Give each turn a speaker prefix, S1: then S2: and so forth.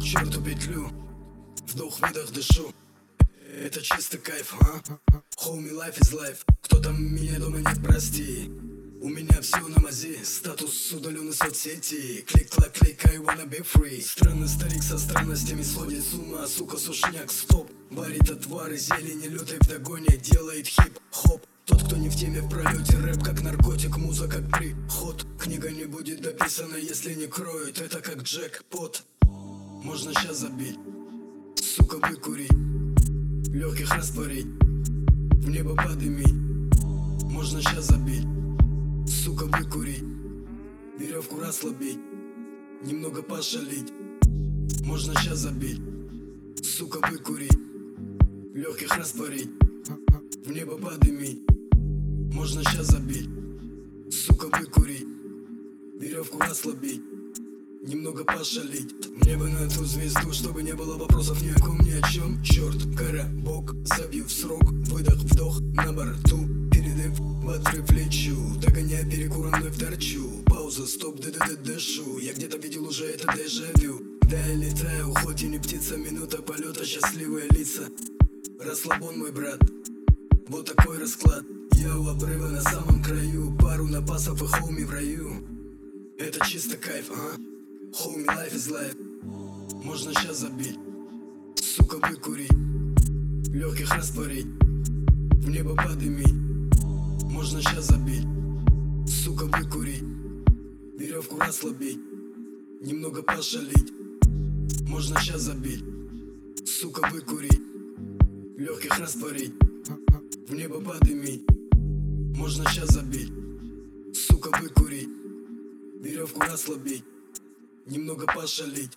S1: черту петлю Вдох, выдох, дышу. Это чисто кайф, а? Homie, life is life. Кто там меня дома нет, прости. У меня все на мази, статус удаленной соцсети. Клик-клак, клик, I wanna be free. Странный старик со странностями сводит с ума. Сука, сушняк, стоп. Варит отвары, зелени, лютой догоне Делает хип-хоп тот, кто не в теме в пролете Рэп как наркотик, муза как приход. Книга не будет дописана, если не кроют. Это как джекпот Можно сейчас забить. Сука, выкурить Легких растворить. В небо подымить. Можно сейчас забить. Сука, выкурить Веревку расслабить. Немного пошалить. Можно сейчас забить. Сука, выкурить Легких растворить. В небо подымить. Можно сейчас забить. Сука, выкурить Веревку расслабить Немного пошалить Мне бы на эту звезду, чтобы не было вопросов ни о ком, ни о чем Черт, кора, бок, забью в срок. Выдох, вдох, на борту. Передым в отрыв лечу. Догоняя перекур, вновь торчу. Пауза, стоп, д д д дышу. Я где-то видел уже это дежавю. Да, я летаю, хоть и не птица. Минута полета, счастливые лица. Расслабон, мой брат. Вот такой расклад. Я у обрыва на самом краю. Пару напасов и хоуми в раю. Это чисто кайф, а? Homie, life is life. Можно сейчас забить. Сука, выкурить Легких растворить В небо подымить. Можно сейчас забить. Сука, выкурить Веревку расслабить. Немного пошалить. Можно сейчас забить. Сука, выкурить Легких растворить В небо подымить. Можно сейчас забить. Сука, выкурить Веревку расслабить Немного пошалить